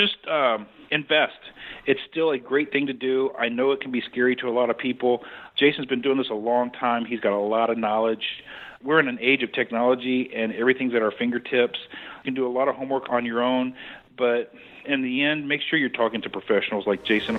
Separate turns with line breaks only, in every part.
just um, invest. It's still a great thing to do. I know it can be scary to a lot of people. Jason's been doing this a long time. He's got a lot of knowledge. We're in an age of technology and everything's at our fingertips. You can do a lot of homework on your own, but in the end, make sure you're talking to professionals like Jason.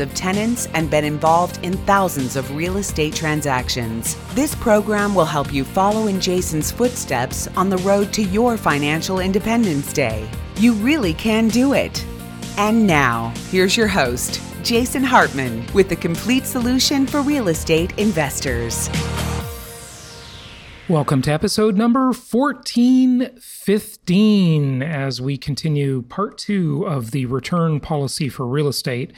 of tenants and been involved in thousands of real estate transactions. This program will help you follow in Jason's footsteps on the road to your financial independence day. You really can do it. And now, here's your host, Jason Hartman, with the complete solution for real estate investors.
Welcome to episode number 1415 as we continue part two of the return policy for real estate.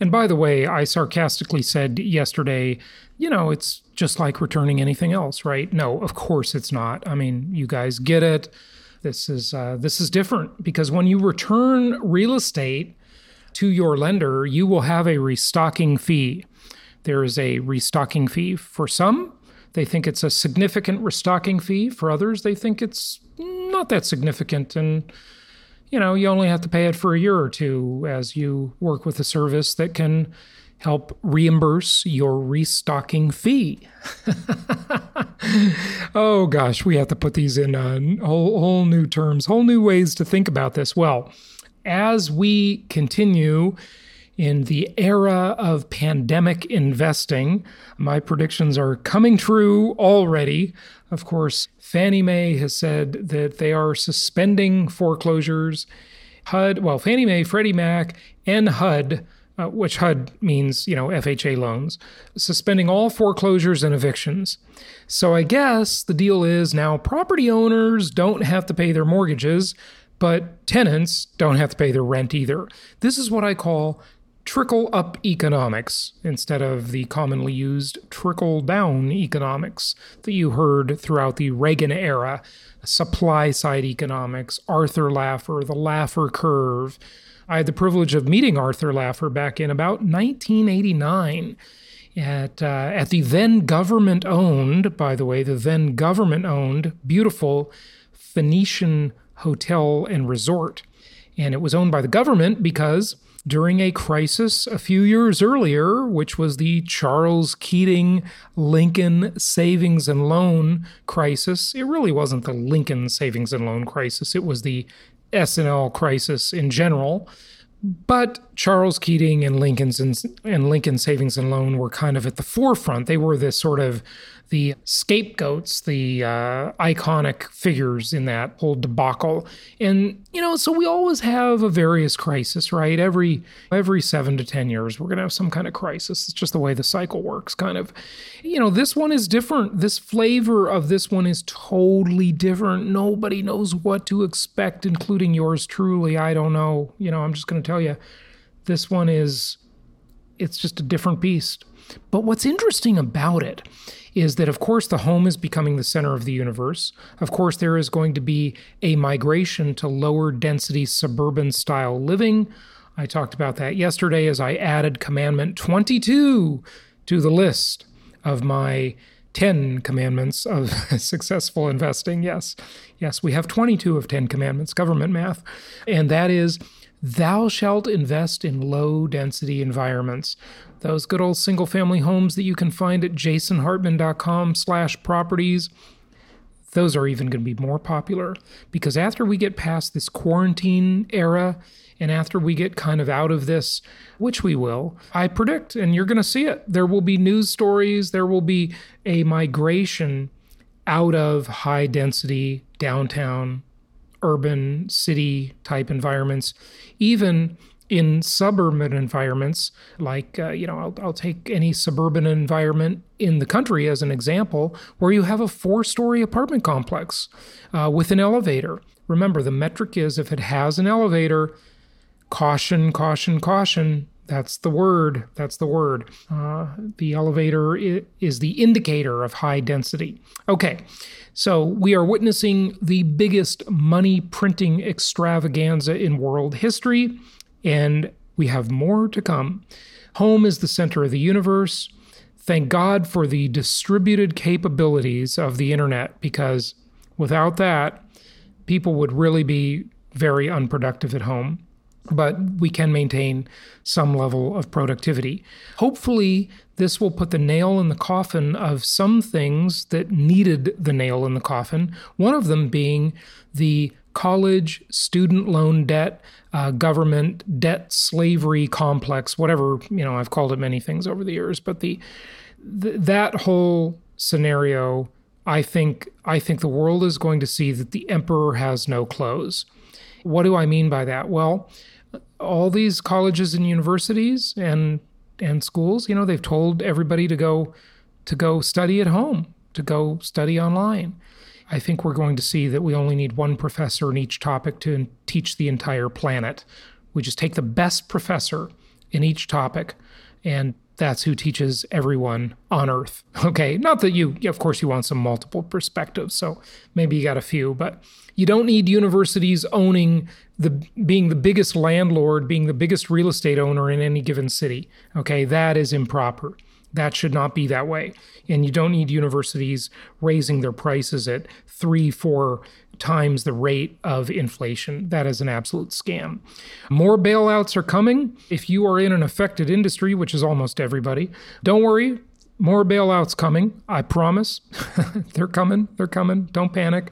And by the way, I sarcastically said yesterday, you know, it's just like returning anything else, right? No, of course it's not. I mean, you guys get it. This is uh, this is different because when you return real estate to your lender, you will have a restocking fee. There is a restocking fee for some. They think it's a significant restocking fee. For others, they think it's not that significant and you know, you only have to pay it for a year or two as you work with a service that can help reimburse your restocking fee. oh gosh, we have to put these in uh, whole, whole new terms, whole new ways to think about this. Well, as we continue in the era of pandemic investing, my predictions are coming true already. Of course, Fannie Mae has said that they are suspending foreclosures. HUD, well, Fannie Mae, Freddie Mac, and HUD, uh, which HUD means, you know, FHA loans, suspending all foreclosures and evictions. So I guess the deal is now property owners don't have to pay their mortgages, but tenants don't have to pay their rent either. This is what I call trickle up economics instead of the commonly used trickle down economics that you heard throughout the Reagan era supply side economics, Arthur Laffer, the Laffer curve. I had the privilege of meeting Arthur Laffer back in about 1989 at uh, at the then government owned, by the way, the then government owned beautiful Phoenician Hotel and Resort. And it was owned by the government because during a crisis a few years earlier, which was the Charles Keating Lincoln savings and loan crisis. It really wasn't the Lincoln savings and loan crisis, it was the S&L crisis in general. But Charles Keating and Lincoln's and, and Lincoln Savings and Loan were kind of at the forefront. They were this sort of the scapegoats, the uh, iconic figures in that whole debacle. And you know, so we always have a various crisis, right? Every every seven to ten years, we're gonna have some kind of crisis. It's just the way the cycle works, kind of. You know, this one is different. This flavor of this one is totally different. Nobody knows what to expect, including yours truly. I don't know. You know, I'm just gonna tell you, this one is. It's just a different beast. But what's interesting about it is that, of course, the home is becoming the center of the universe. Of course, there is going to be a migration to lower density suburban style living. I talked about that yesterday as I added Commandment 22 to the list of my 10 commandments of successful investing. Yes, yes, we have 22 of 10 commandments, government math. And that is, thou shalt invest in low density environments. Those good old single family homes that you can find at jasonhartman.com slash properties those are even going to be more popular. Because after we get past this quarantine era and after we get kind of out of this, which we will, I predict, and you're going to see it, there will be news stories, there will be a migration out of high density downtown urban city type environments, even in suburban environments, like, uh, you know, I'll, I'll take any suburban environment in the country as an example, where you have a four story apartment complex uh, with an elevator, remember the metric is if it has an elevator, caution, caution, caution. That's the word. That's the word. Uh, the elevator is the indicator of high density. Okay, so we are witnessing the biggest money printing extravaganza in world history, and we have more to come. Home is the center of the universe. Thank God for the distributed capabilities of the internet because without that, people would really be very unproductive at home but we can maintain some level of productivity. Hopefully, this will put the nail in the coffin of some things that needed the nail in the coffin, one of them being the college student loan debt, uh, government debt slavery complex, whatever, you know, I've called it many things over the years, but the, the that whole scenario, I think I think the world is going to see that the emperor has no clothes. What do I mean by that? Well, all these colleges and universities and and schools, you know, they've told everybody to go to go study at home, to go study online. I think we're going to see that we only need one professor in each topic to teach the entire planet. We just take the best professor in each topic and that's who teaches everyone on earth. Okay, not that you, of course, you want some multiple perspectives, so maybe you got a few, but you don't need universities owning the being the biggest landlord, being the biggest real estate owner in any given city. Okay, that is improper. That should not be that way. And you don't need universities raising their prices at three, four times the rate of inflation. That is an absolute scam. More bailouts are coming. If you are in an affected industry, which is almost everybody, don't worry. More bailouts coming. I promise. they're coming. They're coming. Don't panic.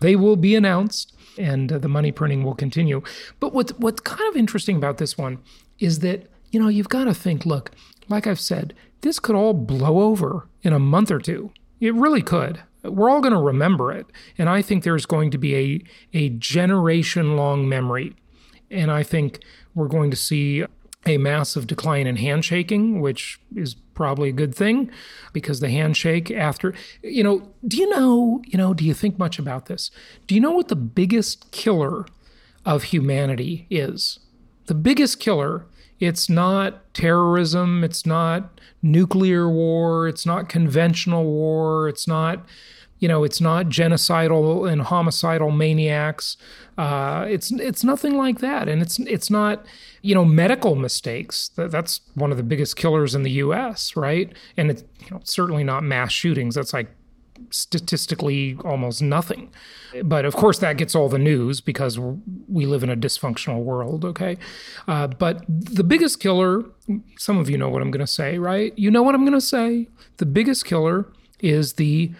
They will be announced and uh, the money printing will continue. But what's, what's kind of interesting about this one is that, you know, you've got to think look, like I've said, this could all blow over in a month or two. It really could we're all going to remember it. And I think there's going to be a, a generation long memory. And I think we're going to see a massive decline in handshaking, which is probably a good thing because the handshake after, you know, do you know, you know, do you think much about this? Do you know what the biggest killer of humanity is? The biggest killer, it's not terrorism, it's not nuclear war, it's not conventional war, it's not you know, it's not genocidal and homicidal maniacs. Uh, it's it's nothing like that, and it's it's not you know medical mistakes. That's one of the biggest killers in the U.S. Right, and it's you know, certainly not mass shootings. That's like statistically almost nothing. But of course, that gets all the news because we live in a dysfunctional world, okay? Uh, but the biggest killer, some of you know what I'm going to say, right? You know what I'm going to say. The biggest killer is the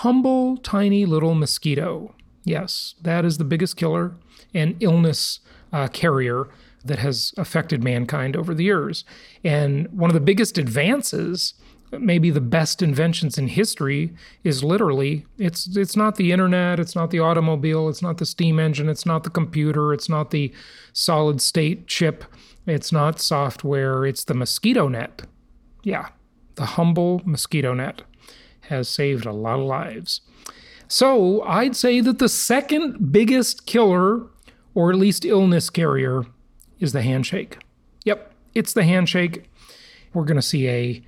humble, tiny little mosquito. Yes, that is the biggest killer and illness uh, carrier that has affected mankind over the years. And one of the biggest advances, maybe the best inventions in history, is literally it's it's not the internet, it's not the automobile, it's not the steam engine, it's not the computer, it's not the solid state chip, it's not software, it's the mosquito net. Yeah, the humble mosquito net has saved a lot of lives. So I'd say that the second biggest killer, or at least illness carrier, is the handshake. Yep, it's the handshake. We're going to see a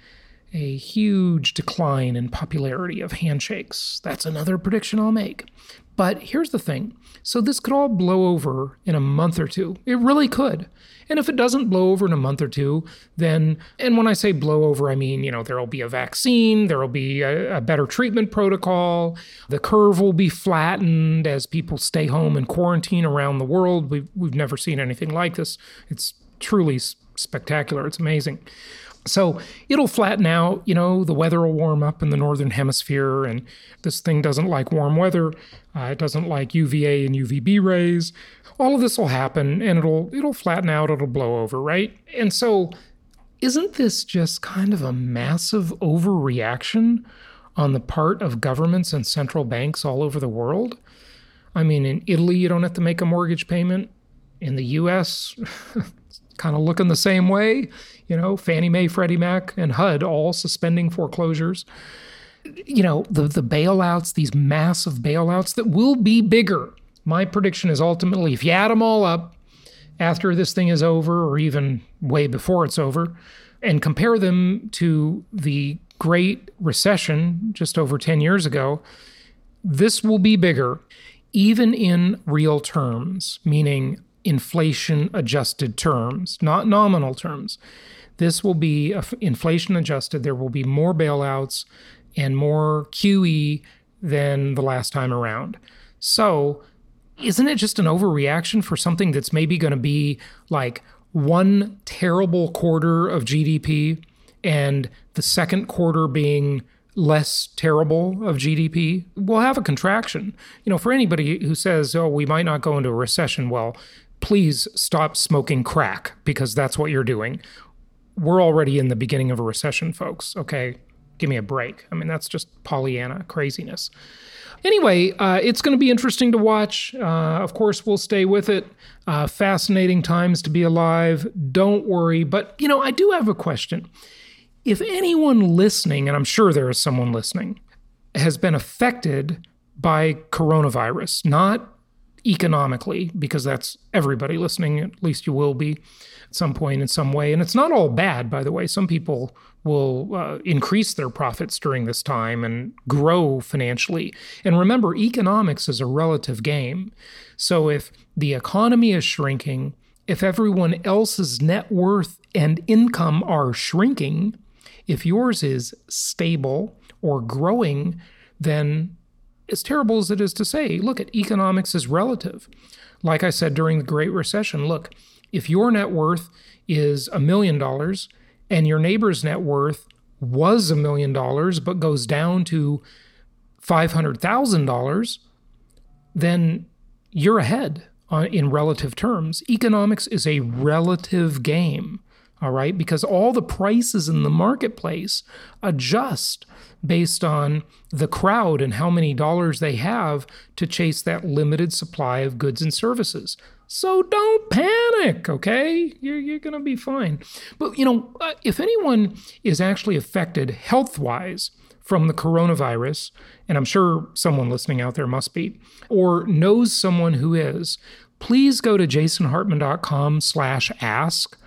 a huge decline in popularity of handshakes. That's another prediction I'll make. But here's the thing so this could all blow over in a month or two. It really could. And if it doesn't blow over in a month or two, then, and when I say blow over, I mean, you know, there'll be a vaccine, there'll be a, a better treatment protocol, the curve will be flattened as people stay home and quarantine around the world. We've, we've never seen anything like this. It's truly spectacular. It's amazing. So it'll flatten out, you know, the weather will warm up in the northern hemisphere, and this thing doesn't like warm weather. Uh, it doesn't like UVA and UVB rays. All of this will happen and it'll it'll flatten out, it'll blow over, right? And so isn't this just kind of a massive overreaction on the part of governments and central banks all over the world? I mean, in Italy, you don't have to make a mortgage payment. In the US, kind of looking the same way. You know, Fannie Mae, Freddie Mac, and HUD all suspending foreclosures. You know, the, the bailouts, these massive bailouts that will be bigger. My prediction is ultimately, if you add them all up after this thing is over, or even way before it's over, and compare them to the Great Recession just over 10 years ago, this will be bigger, even in real terms, meaning inflation adjusted terms, not nominal terms. This will be inflation adjusted. There will be more bailouts and more QE than the last time around. So, isn't it just an overreaction for something that's maybe going to be like one terrible quarter of GDP and the second quarter being less terrible of GDP? We'll have a contraction. You know, for anybody who says, oh, we might not go into a recession, well, please stop smoking crack because that's what you're doing. We're already in the beginning of a recession, folks. Okay. Give me a break. I mean, that's just Pollyanna craziness. Anyway, uh, it's going to be interesting to watch. Uh, of course, we'll stay with it. Uh, fascinating times to be alive. Don't worry. But, you know, I do have a question. If anyone listening, and I'm sure there is someone listening, has been affected by coronavirus, not economically, because that's everybody listening, at least you will be at some point in some way. And it's not all bad, by the way. Some people will uh, increase their profits during this time and grow financially. And remember, economics is a relative game. So if the economy is shrinking, if everyone else's net worth and income are shrinking, if yours is stable or growing, then as terrible as it is to say, look at economics is relative. Like I said during the Great Recession, look, if your net worth is a million dollars and your neighbor's net worth was a million dollars but goes down to $500,000, then you're ahead in relative terms. Economics is a relative game, all right? Because all the prices in the marketplace adjust based on the crowd and how many dollars they have to chase that limited supply of goods and services. So don't panic, okay? You're, you're going to be fine. But, you know, uh, if anyone is actually affected health wise from the coronavirus, and I'm sure someone listening out there must be, or knows someone who is, please go to jasonhartman.com slash ask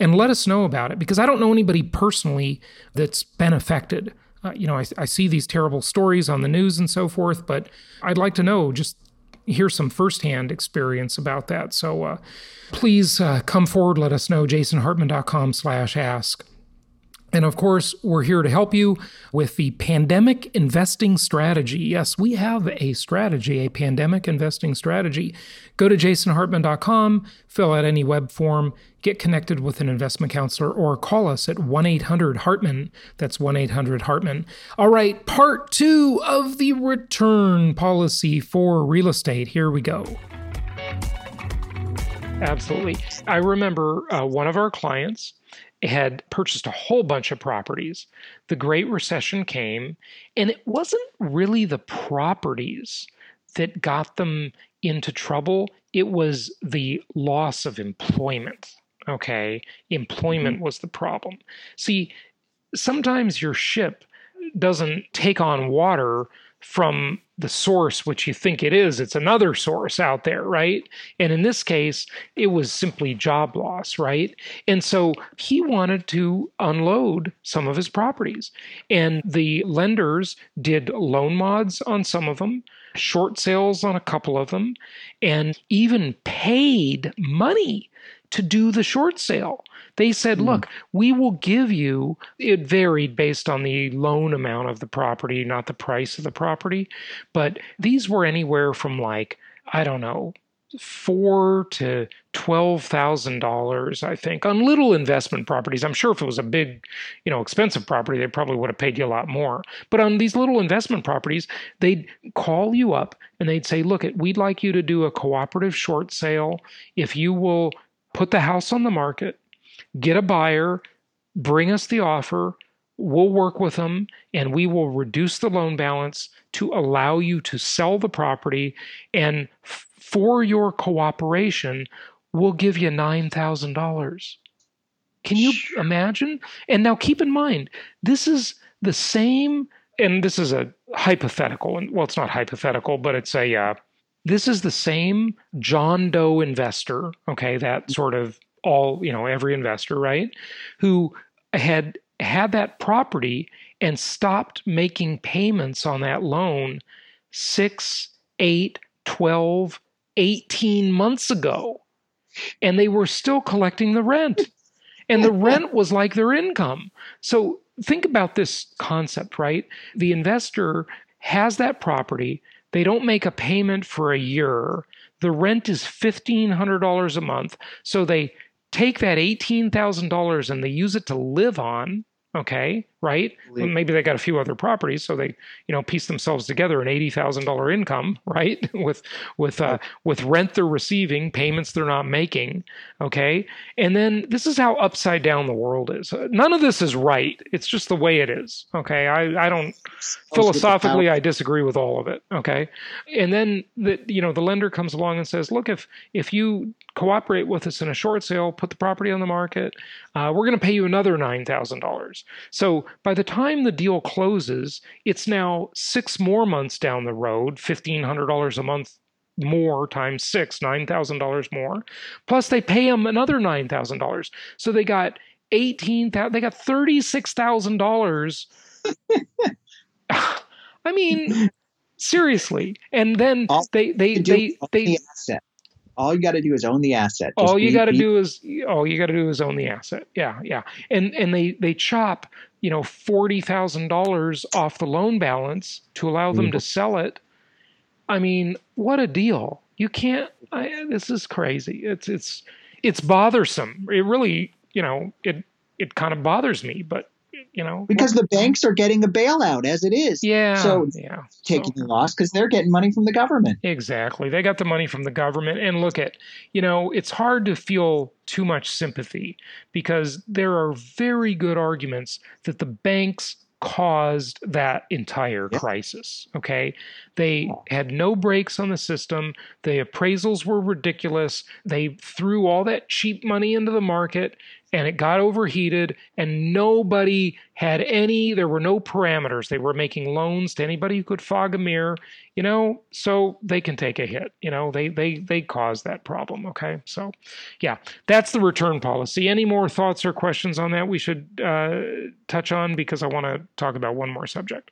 and let us know about it because I don't know anybody personally that's been affected. Uh, you know, I, I see these terrible stories on the news and so forth, but I'd like to know just hear some firsthand experience about that. So uh, please uh, come forward, let us know, jasonhartman.com slash ask. And of course, we're here to help you with the pandemic investing strategy. Yes, we have a strategy, a pandemic investing strategy. Go to jasonhartman.com, fill out any web form, get connected with an investment counselor, or call us at 1 800 Hartman. That's 1 800 Hartman. All right, part two of the return policy for real estate. Here we go. Absolutely. I remember uh, one of our clients had purchased a whole bunch of properties. The Great Recession came, and it wasn't really the properties that got them into trouble, it was the loss of employment. Okay, employment mm-hmm. was the problem. See, sometimes your ship doesn't take on water from the source which you think it is it's another source out there right? And in this case it was simply job loss right? And so he wanted to unload some of his properties. And the lenders did loan mods on some of them short sales on a couple of them and even paid money to do the short sale they said, mm. look, we will give you, it varied based on the loan amount of the property, not the price of the property. But these were anywhere from like, I don't know, four to twelve thousand dollars, I think, on little investment properties. I'm sure if it was a big, you know, expensive property, they probably would have paid you a lot more. But on these little investment properties, they'd call you up and they'd say, "Look, we'd like you to do a cooperative short sale. If you will put the house on the market, get a buyer, bring us the offer, we'll work with them, and we will reduce the loan balance to allow you to sell the property. And for your cooperation, we'll give you $9,000. Can you sure. imagine? And now keep in mind, this is the same, and this is a hypothetical, and well, it's not hypothetical, but it's a uh, This is the same John Doe investor, okay, that sort of all, you know, every investor, right? Who had had that property and stopped making payments on that loan six, eight, 12, 18 months ago. And they were still collecting the rent. And the rent was like their income. So think about this concept, right? The investor has that property, they don't make a payment for a year. The rent is $1,500 a month. So they take that $18,000 and they use it to live on okay right? Well, maybe they got a few other properties so they you know piece themselves together an $80000 income right? With with uh, with rent they're receiving payments they're not making okay? And then this is how upside down the world is. None of this is right. It's just the way it is okay? I i don't philosophically i disagree with all of it okay? And then the you know the lender comes along and says look if if you cooperate with us in a short sale put the property on the market uh, we're going to pay you another $9000 so by the time the deal closes, it's now six more months down the road, $1,500 a month more times six, $9,000 more. Plus, they pay them another $9,000. So they got 18000 they got $36,000. I mean, seriously. And then they, they, they, they, they,
asset. All you got to do is own the asset.
Just all you got to do is all you got to do is own the asset. Yeah, yeah. And and they they chop you know forty thousand dollars off the loan balance to allow them mm-hmm. to sell it. I mean, what a deal! You can't. I, this is crazy. It's it's it's bothersome. It really you know it it kind of bothers me, but you know
because the banks are getting a bailout as it is
yeah
so
yeah
taking so, the loss because they're getting money from the government
exactly they got the money from the government and look at you know it's hard to feel too much sympathy because there are very good arguments that the banks caused that entire yep. crisis. Okay. They had no brakes on the system. The appraisals were ridiculous. They threw all that cheap money into the market and it got overheated and nobody had any there were no parameters. They were making loans to anybody who could fog a mirror you know so they can take a hit you know they they they caused that problem okay? So yeah that's the return policy. Any more thoughts or questions on that we should uh, touch on? Because i want to talk about one more subject.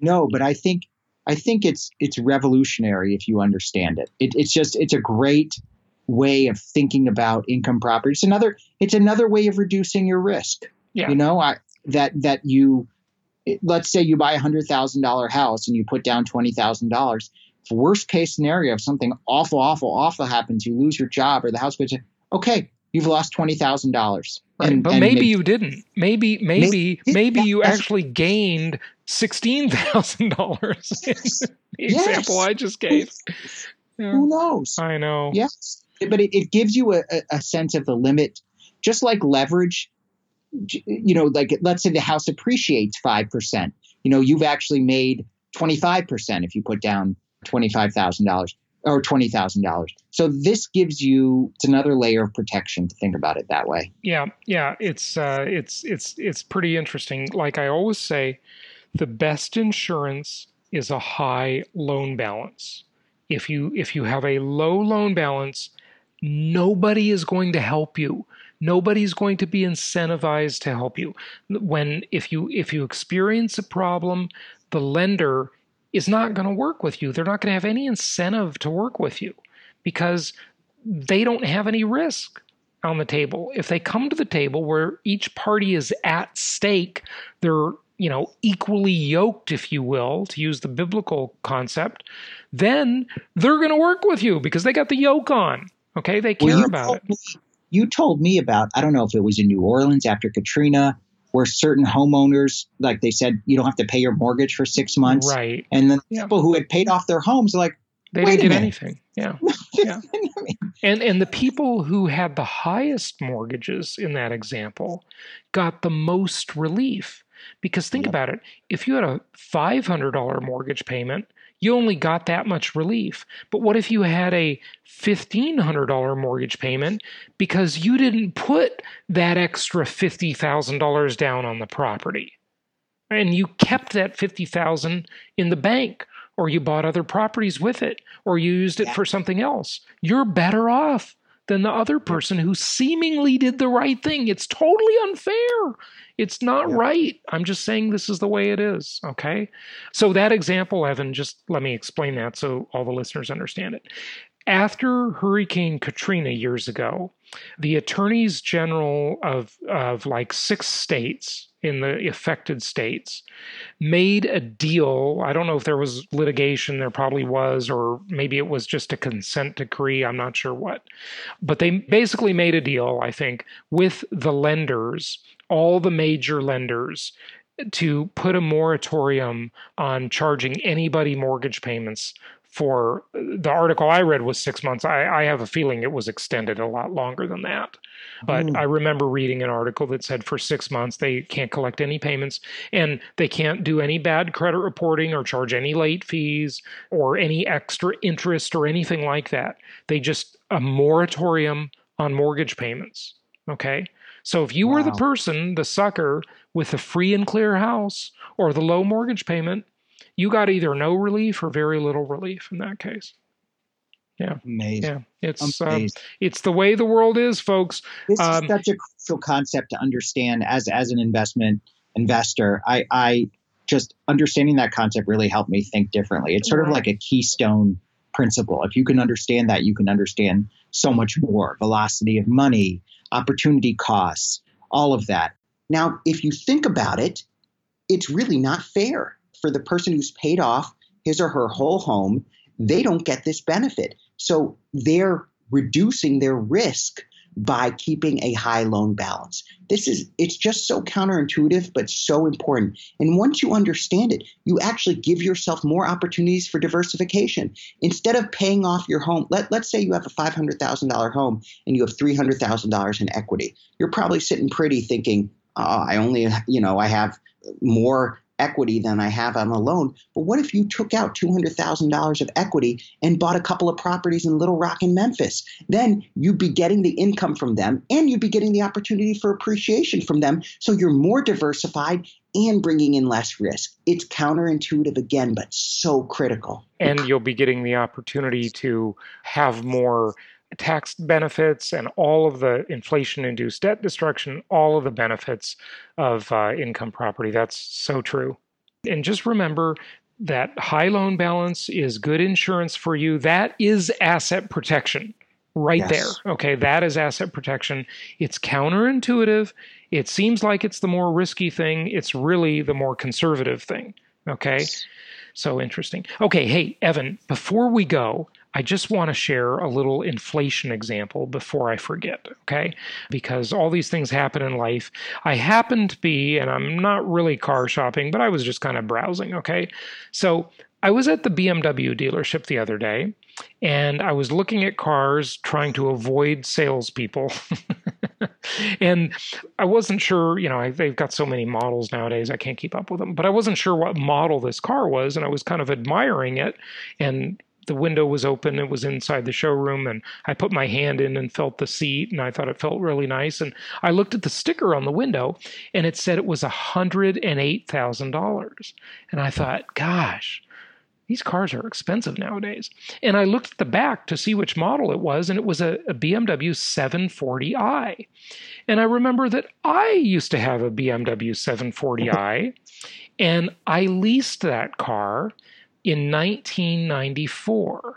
No but i think i think it's it's revolutionary if you understand it, it it's just it's a great way of thinking about income property. It's another it's another way of reducing your risk.
Yeah.
You know, I, that that you let's say you buy a hundred thousand dollar house and you put down twenty thousand dollars. Worst case scenario, if something awful, awful, awful happens, you lose your job or the house goes. Okay, you've lost twenty thousand dollars.
Right, but maybe, maybe, you didn't. Maybe, maybe, maybe, maybe you actually gained sixteen thousand dollars. the yes. example I just gave.
Yeah. Who knows?
I know.
Yes but it, it gives you a, a sense of the limit, just like leverage. You know, like let's say the house appreciates five percent. You know, you've actually made twenty five percent if you put down twenty five thousand dollars or twenty thousand dollars. So this gives you it's another layer of protection to think about it that way.
Yeah, yeah, it's uh, it's it's it's pretty interesting. Like I always say, the best insurance is a high loan balance. If you if you have a low loan balance, nobody is going to help you. Nobody's going to be incentivized to help you. When if you if you experience a problem the lender is not going to work with you. They're not going to have any incentive to work with you because they don't have any risk on the table. If they come to the table where each party is at stake they're you know equally yoked if you will to use the biblical concept then they're going to work with you because they got the yoke on Okay, they care well, about it.
Me, you told me about I don't know if it was in New Orleans after Katrina where certain homeowners like they said you don't have to pay your mortgage for 6 months.
Right.
And then yeah. people who had paid off their homes are like
they didn't get anything. Yeah. yeah. and and the people who had the highest mortgages in that example got the most relief. Because think about it, if you had a $500 mortgage payment, you only got that much relief. But what if you had a $1,500 mortgage payment because you didn't put that extra $50,000 down on the property? And you kept that 50000 in the bank or you bought other properties with it, or you used it yeah. for something else, you're better off than the other person who seemingly did the right thing. It's totally unfair. It's not yeah. right. I'm just saying this is the way it is. Okay. So, that example, Evan, just let me explain that so all the listeners understand it. After Hurricane Katrina years ago, the attorneys general of, of like six states in the affected states made a deal. I don't know if there was litigation, there probably was, or maybe it was just a consent decree. I'm not sure what. But they basically made a deal, I think, with the lenders, all the major lenders, to put a moratorium on charging anybody mortgage payments for the article I read was six months. I, I, have a feeling it was extended a lot longer than that. But mm. I remember reading an article that said for six months they can't collect any payments and they can't do any bad credit reporting or charge any late fees or any extra interest or anything like that. They just a moratorium on mortgage payments. Okay. So if you wow. were the person, the sucker with the free and clear house or the low mortgage payment, you got either no relief or very little relief in that case. Yeah,
amazing.
Yeah, it's um, it's the way the world is, folks.
This um, is such a crucial concept to understand as as an investment investor. I I just understanding that concept really helped me think differently. It's sort of like a keystone principle. If you can understand that, you can understand so much more: velocity of money, opportunity costs, all of that. Now, if you think about it, it's really not fair for the person who's paid off his or her whole home, they don't get this benefit. So they're reducing their risk by keeping a high loan balance. This is it's just so counterintuitive but so important. And once you understand it, you actually give yourself more opportunities for diversification. Instead of paying off your home, let, let's say you have a $500,000 home and you have $300,000 in equity. You're probably sitting pretty thinking, oh, I only, you know, I have more equity than I have on a loan. But what if you took out $200,000 of equity and bought a couple of properties in Little Rock and Memphis? Then you'd be getting the income from them and you'd be getting the opportunity for appreciation from them. So you're more diversified and bringing in less risk. It's counterintuitive again, but so critical.
And you'll be getting the opportunity to have more tax benefits and all of the inflation induced debt destruction, all of the benefits of uh, income property. That's so true. And just remember that high loan balance is good insurance for you. That is asset protection right yes. there. Okay, that is asset protection. It's counterintuitive. It seems like it's the more risky thing. It's really the more conservative thing. Okay. So interesting. Okay, hey, Evan, before we go, I just want to share a little inflation example before I forget, okay? Because all these things happen in life. I happen to be, and I'm not really car shopping, but I was just kind of browsing, okay? So I was at the BMW dealership the other day, and I was looking at cars trying to avoid salespeople. and I wasn't sure, you know, they've got so many models nowadays, I can't keep up with them, but I wasn't sure what model this car was, and I was kind of admiring it and the window was open. It was inside the showroom, and I put my hand in and felt the seat, and I thought it felt really nice. And I looked at the sticker on the window, and it said it was $108,000. And I thought, gosh, these cars are expensive nowadays. And I looked at the back to see which model it was, and it was a, a BMW 740i. And I remember that I used to have a BMW 740i, and I leased that car in 1994.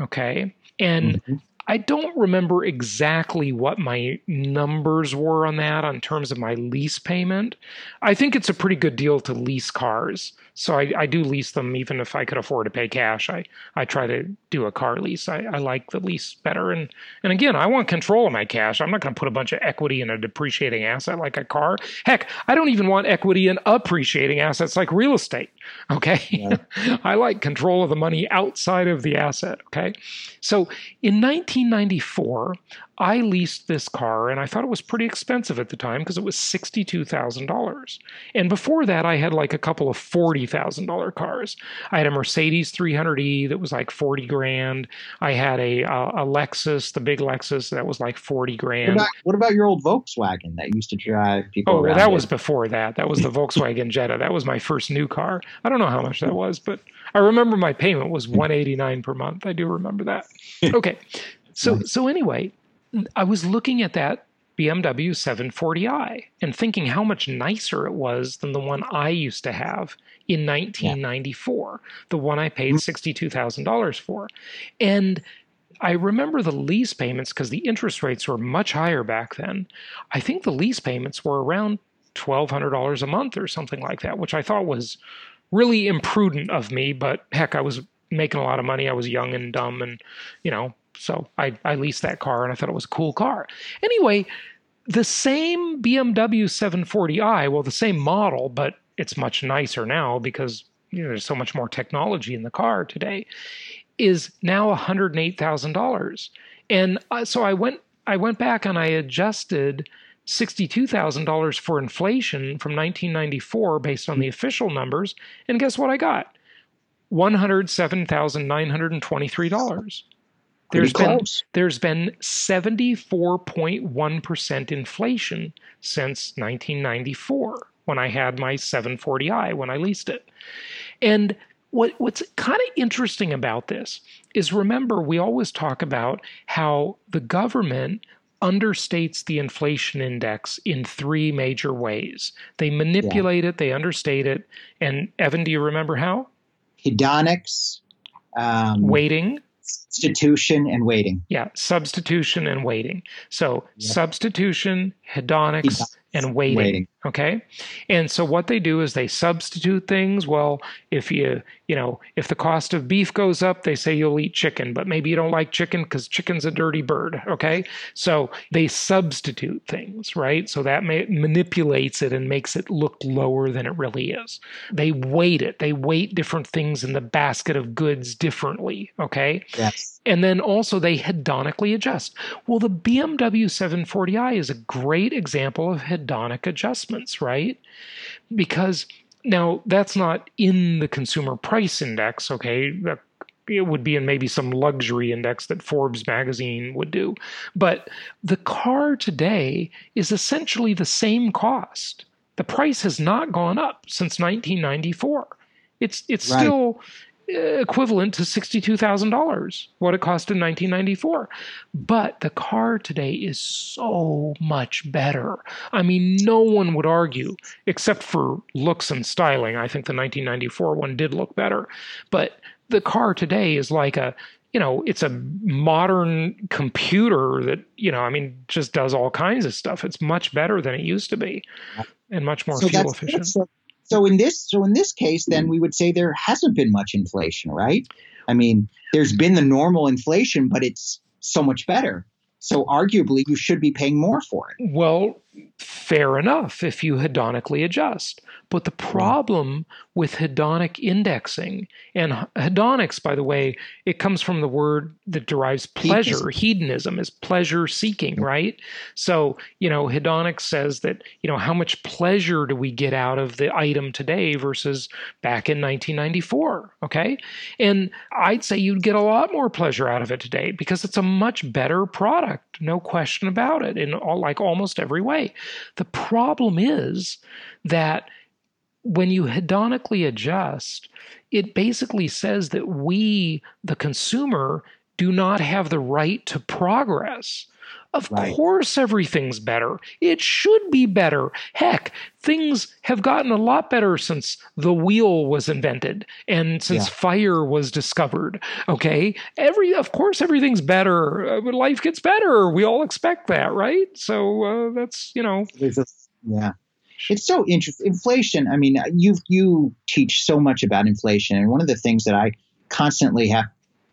Okay. And mm-hmm. I don't remember exactly what my numbers were on that in terms of my lease payment. I think it's a pretty good deal to lease cars. So I, I do lease them even if I could afford to pay cash. I, I try to do a car lease. I, I like the lease better. And and again, I want control of my cash. I'm not going to put a bunch of equity in a depreciating asset like a car. Heck, I don't even want equity in appreciating assets like real estate. Okay. Yeah. I like control of the money outside of the asset. Okay. So in 1994, I leased this car and I thought it was pretty expensive at the time because it was $62,000. And before that, I had like a couple of 40 $30,000 cars. I had a Mercedes 300E that was like 40 grand. I had a, a, a Lexus, the big Lexus, that was like 40 grand.
What about, what about your old Volkswagen that used to drive people
Oh, well, that was before that. That was the Volkswagen Jetta. That was my first new car. I don't know how much that was, but I remember my payment was 189 per month. I do remember that. Okay. So so anyway, I was looking at that BMW 740i and thinking how much nicer it was than the one I used to have in 1994, the one I paid $62,000 for. And I remember the lease payments because the interest rates were much higher back then. I think the lease payments were around $1,200 a month or something like that, which I thought was really imprudent of me. But heck, I was making a lot of money. I was young and dumb, and, you know, so I, I leased that car and I thought it was a cool car. Anyway, the same BMW 740i, well, the same model, but it's much nicer now because you know, there's so much more technology in the car today, is now $108,000. And uh, so I went I went back and I adjusted $62,000 for inflation from 1994 based on the official numbers, and guess what I got? $107,923. There's been there's been 74.1% inflation since 1994 when I had my 740i when I leased it. And what what's kind of interesting about this is remember we always talk about how the government understates the inflation index in three major ways. They manipulate it, they understate it, and Evan, do you remember how?
hedonics, um,
Weighting,
substitution, and weighting.
Yeah, substitution and weighting. So
Yeah.
substitution, hedonics,
Hedonics
and weighting.
Waiting.
Okay. And so what they do is they substitute things. Well, if you, you know, if the cost of beef goes up, they say you'll eat chicken, but maybe you don't like chicken because chicken's a dirty bird. Okay. So they substitute things, right? So that ma- manipulates it and makes it look lower than it really is. They weight it, they weight different things in the basket of goods differently. Okay.
Yes.
And then also they hedonically adjust. Well, the BMW 740i is a great example of hedonic adjustments, right? Because now that's not in the consumer price index, okay? It would be in maybe some luxury index that Forbes magazine would do. But the car today is essentially the same cost. The price has not gone up since 1994. It's it's
Right.
still equivalent to $62,000, what it cost in 1994. But the car today is so much better. I mean, no one would argue, except for looks and styling. I think the 1994 one did look better. But the car today is like a you know, it's a modern computer that, you know, I mean, just does all kinds of stuff. It's much better than it used to be and much more
so
fuel efficient.
So, in this, so in this case, then we would say there hasn't been much inflation, right? I mean, there's been the normal inflation, but it's so much better. So arguably, you should be paying more for it.
Well, fair enough if you hedonically adjust. But the hmm. problem with hedonic indexing, and hedonics, by the way, it comes from the word that derives pleasure. Hedonism is pleasure seeking, right? So, you know, hedonics says that, you know, how much pleasure do we get out of the item today versus back in 1994? Okay. And I'd say you'd get a lot more pleasure out of it today because it's a much better product, no question about it, in all, like almost every way. The problem is that when you hedonically adjust, it basically says that we, the consumer, do not have the right to progress. Of
Right.
course, everything's better. It should be better. Heck, things have gotten a lot better since the wheel was invented and since
Yeah.
fire was discovered. Okay, every of course everything's better. Uh, life gets better. We all expect that, right? So uh, that's you know
yeah. It's so interesting. Inflation. I mean, you you teach so much about inflation, and one of the things that I constantly have,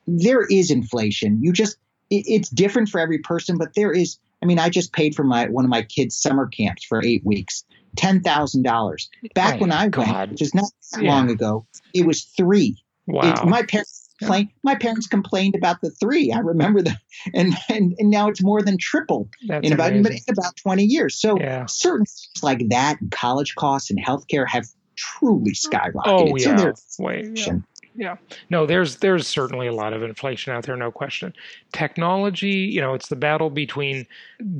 there is inflation. You just it, it's different for every person, but there is. I mean, I just paid for my one of my kids' summer camps for eight weeks, ten thousand dollars. Back
Oh,
when I
God.
went, which is not that
Yeah.
long ago, it was three.
wow.
It, my parents complained. My parents complained about the three. I remember that, and and, and now it's more than triple
That's
in about in about twenty years. So
Yeah.
certain things like that, and college costs and healthcare have truly skyrocketed.
Oh yeah,
so
Wait, yeah. Yeah. No, there's there's certainly a lot of inflation out there, no question. Technology, you know, it's the battle between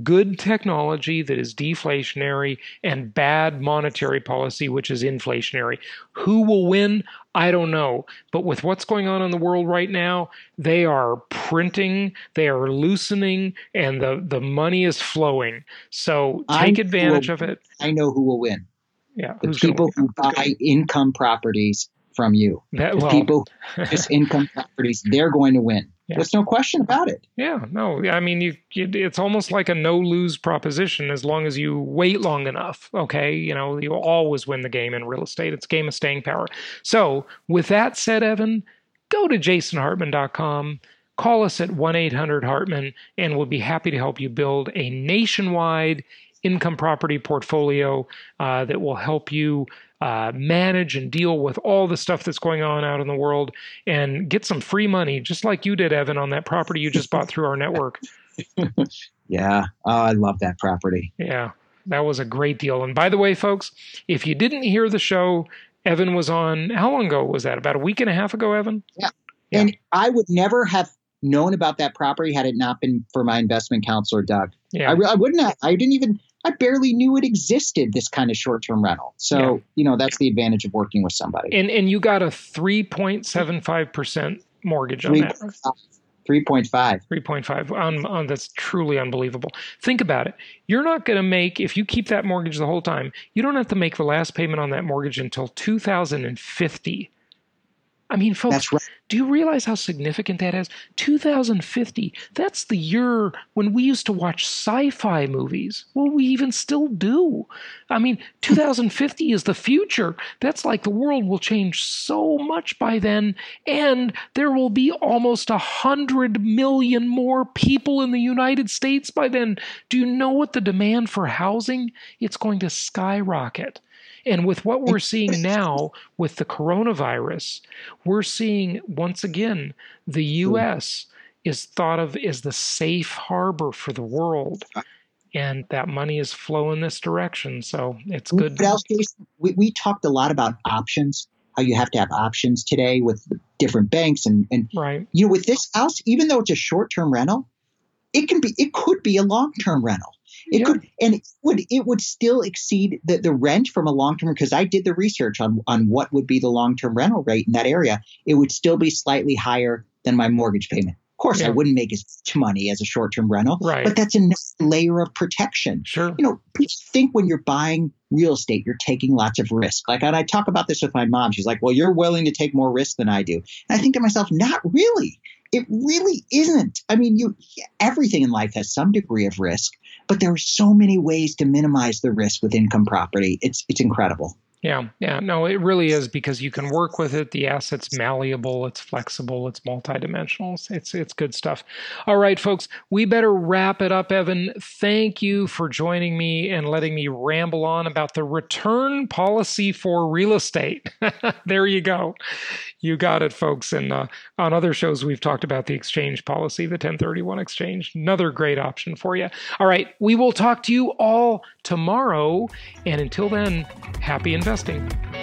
good technology that is deflationary and bad monetary policy which is inflationary. Who will win? I don't know. But with what's going on in the world right now, they are printing, they are loosening, and the, the money is flowing. So take advantage
will,
of it.
I know who will win.
Yeah.
The people who buy income properties from you.
That, well,
people just income properties, they're going to win. Yeah. There's no question about it.
Yeah, no. I mean, you, it's almost like a no lose proposition as long as you wait long enough. Okay, you know, you always win the game in real estate. It's a game of staying power. So, with that said, Evan, go to jasonhartman.com. Call us at 1 800 Hartman, and we'll be happy to help you build a nationwide income property portfolio uh, that will help you uh, manage and deal with all the stuff that's going on out in the world and get some free money, just like you did, Evan, on that property you just bought through our network.
yeah. Oh, I love that property.
Yeah. That was a great deal. And by the way, folks, if you didn't hear the show, Evan was on, how long ago was that? About a week and a half ago, Evan?
Yeah. yeah. And I would never have known about that property had it not been for my investment counselor, Doug. Yeah. I, I wouldn't have, I didn't even, I barely knew it existed, this kind of short term rental. So, yeah. you know, that's the advantage of working with somebody.
And and you got a 3.75% mortgage on 3. that.
3.5
3.5 on, on that's truly unbelievable think about it you're not going to make if you keep that mortgage the whole time you don't have to make the last payment on that mortgage until 2050 I mean, folks, right. do you realize how significant that is? 2050, that's the year when we used to watch sci fi movies. Well, we even still do. I mean, 2050 is the future. That's like the world will change so much by then, and there will be almost a hundred million more people in the United States by then. Do you know what the demand for housing? It's going to skyrocket. And with what we're seeing now with the coronavirus, we're seeing once again the U.S. is thought of as the safe harbor for the world. Uh. And that money is flowing this direction. So it's good.
we, we talked a lot about options, how you have to have options today with different banks. And, and
right.
you know, with this house, even though it's a short term rental, it can be, it could be a long term rental. It yeah. could, and it would it would still exceed the, the rent from a long term because I did the research on on what would be the long term rental rate in that area. It would still be slightly higher than my mortgage payment. Of course, yeah. I wouldn't make as much money as a short term rental,
right.
but that's another layer of protection.
Sure.
You know, people think when you're buying real estate, you're taking lots of risk. Like, and I talk about this with my mom. She's like, "Well, you're willing to take more risk than I do." And I think to myself, not really. It really isn't. I mean, you everything in life has some degree of risk, but there are so many ways to minimize the risk with income property. It's it's incredible.
Yeah, yeah, no, it really is because you can work with it. The asset's malleable, it's flexible, it's multidimensional. It's it's good stuff. All right, folks, we better wrap it up. Evan, thank you for joining me and letting me ramble on about the return policy for real estate. there you go, you got it, folks. And uh, on other shows, we've talked about the exchange policy, the 1031 exchange. Another great option for you. All right, we will talk to you all tomorrow, and until then, happy investing investing.